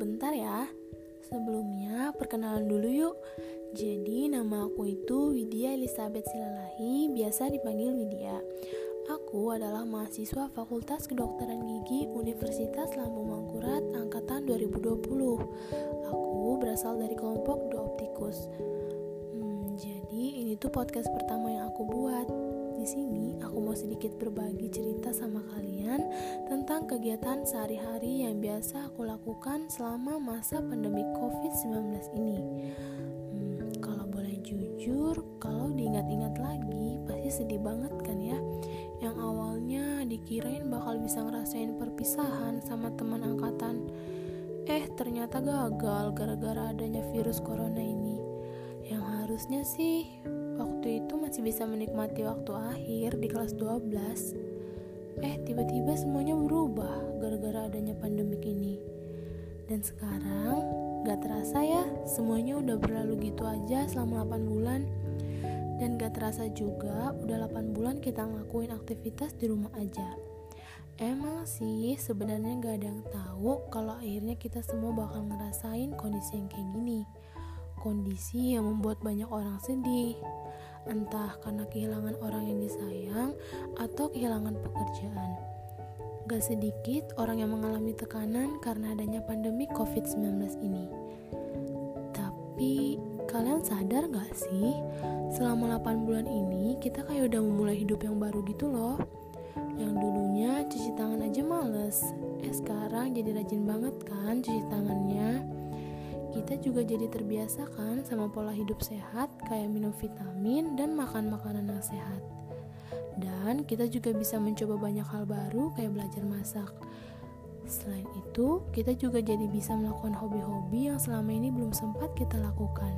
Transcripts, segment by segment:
sebentar ya. Sebelumnya, perkenalan dulu yuk. Jadi, nama aku itu Widya Elizabeth Silalahi, biasa dipanggil Widya. Aku adalah mahasiswa Fakultas Kedokteran Gigi Universitas Lambung Mangkurat angkatan 2020. Aku berasal dari kelompok Dooptikus. Hmm, jadi ini tuh podcast pertama yang aku buat. Di sini aku mau sedikit berbagi cerita sama kalian tentang kegiatan sehari-hari yang biasa aku lakukan selama masa pandemi COVID-19 ini. Hmm, kalau boleh jujur, kalau diingat-ingat lagi pasti sedih banget kan ya. Yang awalnya dikirain bakal bisa ngerasain perpisahan sama teman angkatan. Eh, ternyata gagal gara-gara adanya virus corona ini. Yang harusnya sih masih bisa menikmati waktu akhir di kelas 12. Eh, tiba-tiba semuanya berubah gara-gara adanya pandemik ini. Dan sekarang, gak terasa ya, semuanya udah berlalu gitu aja selama 8 bulan. Dan gak terasa juga, udah 8 bulan kita ngelakuin aktivitas di rumah aja. Emang sih, sebenarnya gak ada yang tahu kalau akhirnya kita semua bakal ngerasain kondisi yang kayak gini. Kondisi yang membuat banyak orang sedih, entah karena kehilangan orang yang disayang atau kehilangan pekerjaan. Gak sedikit orang yang mengalami tekanan karena adanya pandemi COVID-19 ini. Tapi kalian sadar gak sih, selama 8 bulan ini kita kayak udah memulai hidup yang baru gitu loh. Yang dulunya cuci tangan aja males, eh sekarang jadi rajin banget kan cuci tangannya kita juga jadi terbiasa kan sama pola hidup sehat kayak minum vitamin dan makan makanan yang sehat. Dan kita juga bisa mencoba banyak hal baru kayak belajar masak. Selain itu, kita juga jadi bisa melakukan hobi-hobi yang selama ini belum sempat kita lakukan.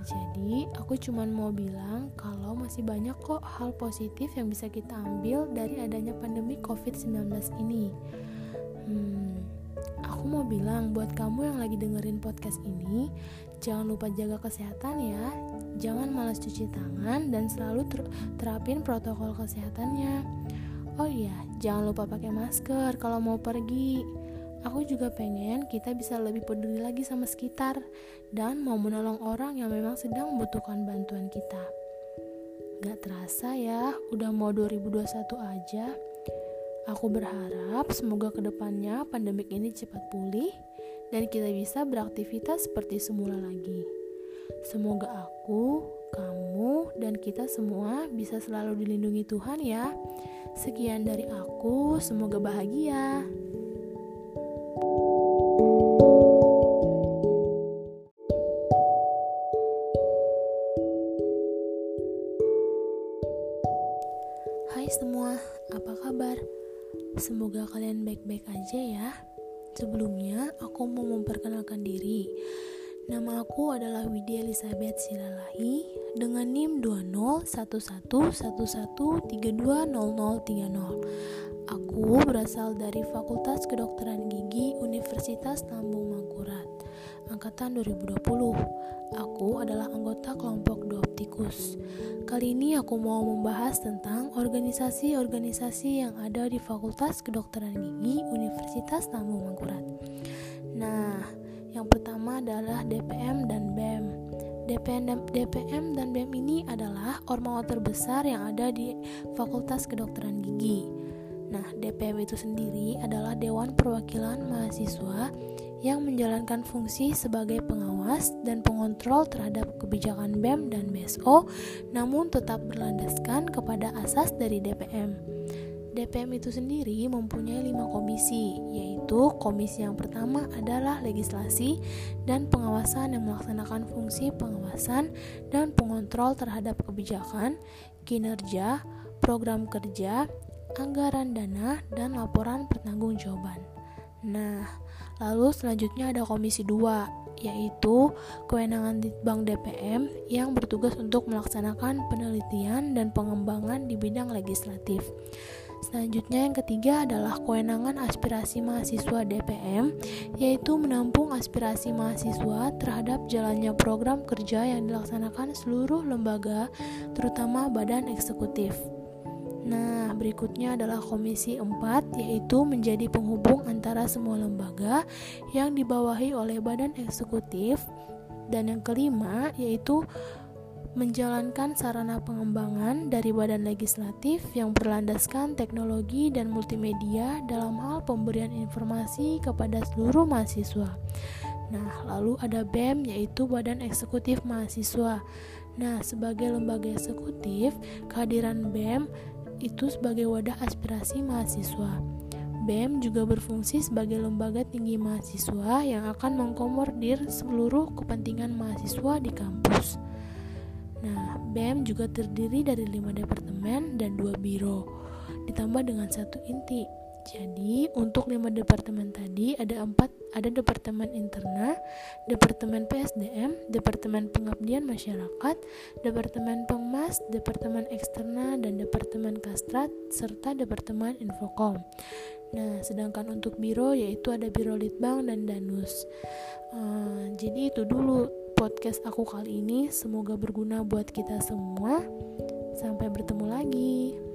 Jadi, aku cuma mau bilang kalau masih banyak kok hal positif yang bisa kita ambil dari adanya pandemi COVID-19 ini. Hmm, mau bilang buat kamu yang lagi dengerin podcast ini, jangan lupa jaga kesehatan ya. Jangan malas cuci tangan dan selalu ter terapin protokol kesehatannya. Oh iya, jangan lupa pakai masker kalau mau pergi. Aku juga pengen kita bisa lebih peduli lagi sama sekitar dan mau menolong orang yang memang sedang membutuhkan bantuan kita. Gak terasa ya, udah mau 2021 aja. Aku berharap semoga ke depannya pandemik ini cepat pulih dan kita bisa beraktivitas seperti semula lagi. Semoga aku, kamu, dan kita semua bisa selalu dilindungi Tuhan ya. Sekian dari aku, semoga bahagia. Hai semua, apa kabar? Semoga kalian baik-baik aja ya. Sebelumnya, aku mau memperkenalkan diri. Nama aku adalah Widya Elizabeth Silalahi dengan NIM 201111320030. Aku berasal dari Fakultas Kedokteran Gigi Universitas Lambung Mangkurat, angkatan 2020. Aku adalah anggota kelompok Dooptikus. Kali ini aku mau membahas tentang organisasi-organisasi yang ada di Fakultas Kedokteran Gigi Universitas Lambung Mangkurat. Nah, yang pertama adalah DPM dan BEM. DPM dan, DPM dan BEM ini adalah ormawa terbesar yang ada di Fakultas Kedokteran Gigi. Nah, DPM itu sendiri adalah Dewan Perwakilan Mahasiswa yang menjalankan fungsi sebagai pengawas dan pengontrol terhadap kebijakan BEM dan BSO, namun tetap berlandaskan kepada asas dari DPM. DPM itu sendiri mempunyai lima komisi, yaitu komisi yang pertama adalah legislasi dan pengawasan yang melaksanakan fungsi pengawasan dan pengontrol terhadap kebijakan, kinerja, program kerja, anggaran dana, dan laporan pertanggungjawaban. Nah, Lalu selanjutnya ada komisi 2, yaitu kewenangan Bank DPM yang bertugas untuk melaksanakan penelitian dan pengembangan di bidang legislatif. Selanjutnya yang ketiga adalah kewenangan aspirasi mahasiswa DPM, yaitu menampung aspirasi mahasiswa terhadap jalannya program kerja yang dilaksanakan seluruh lembaga, terutama badan eksekutif. Nah, berikutnya adalah komisi 4 yaitu menjadi penghubung antara semua lembaga yang dibawahi oleh badan eksekutif dan yang kelima yaitu menjalankan sarana pengembangan dari badan legislatif yang berlandaskan teknologi dan multimedia dalam hal pemberian informasi kepada seluruh mahasiswa. Nah, lalu ada BEM yaitu Badan Eksekutif Mahasiswa. Nah, sebagai lembaga eksekutif, kehadiran BEM itu sebagai wadah aspirasi mahasiswa. BEM juga berfungsi sebagai lembaga tinggi mahasiswa yang akan mengkomodir seluruh kepentingan mahasiswa di kampus. Nah, BEM juga terdiri dari lima departemen dan dua biro, ditambah dengan satu inti. Jadi, untuk lima departemen tadi ada empat, ada departemen interna, departemen PSDM, departemen pengabdian masyarakat, departemen pengmas, departemen eksterna, dan departemen kastrat, serta departemen infokom. Nah, sedangkan untuk biro yaitu ada biro litbang dan danus. Uh, jadi itu dulu podcast aku kali ini semoga berguna buat kita semua. Sampai bertemu lagi.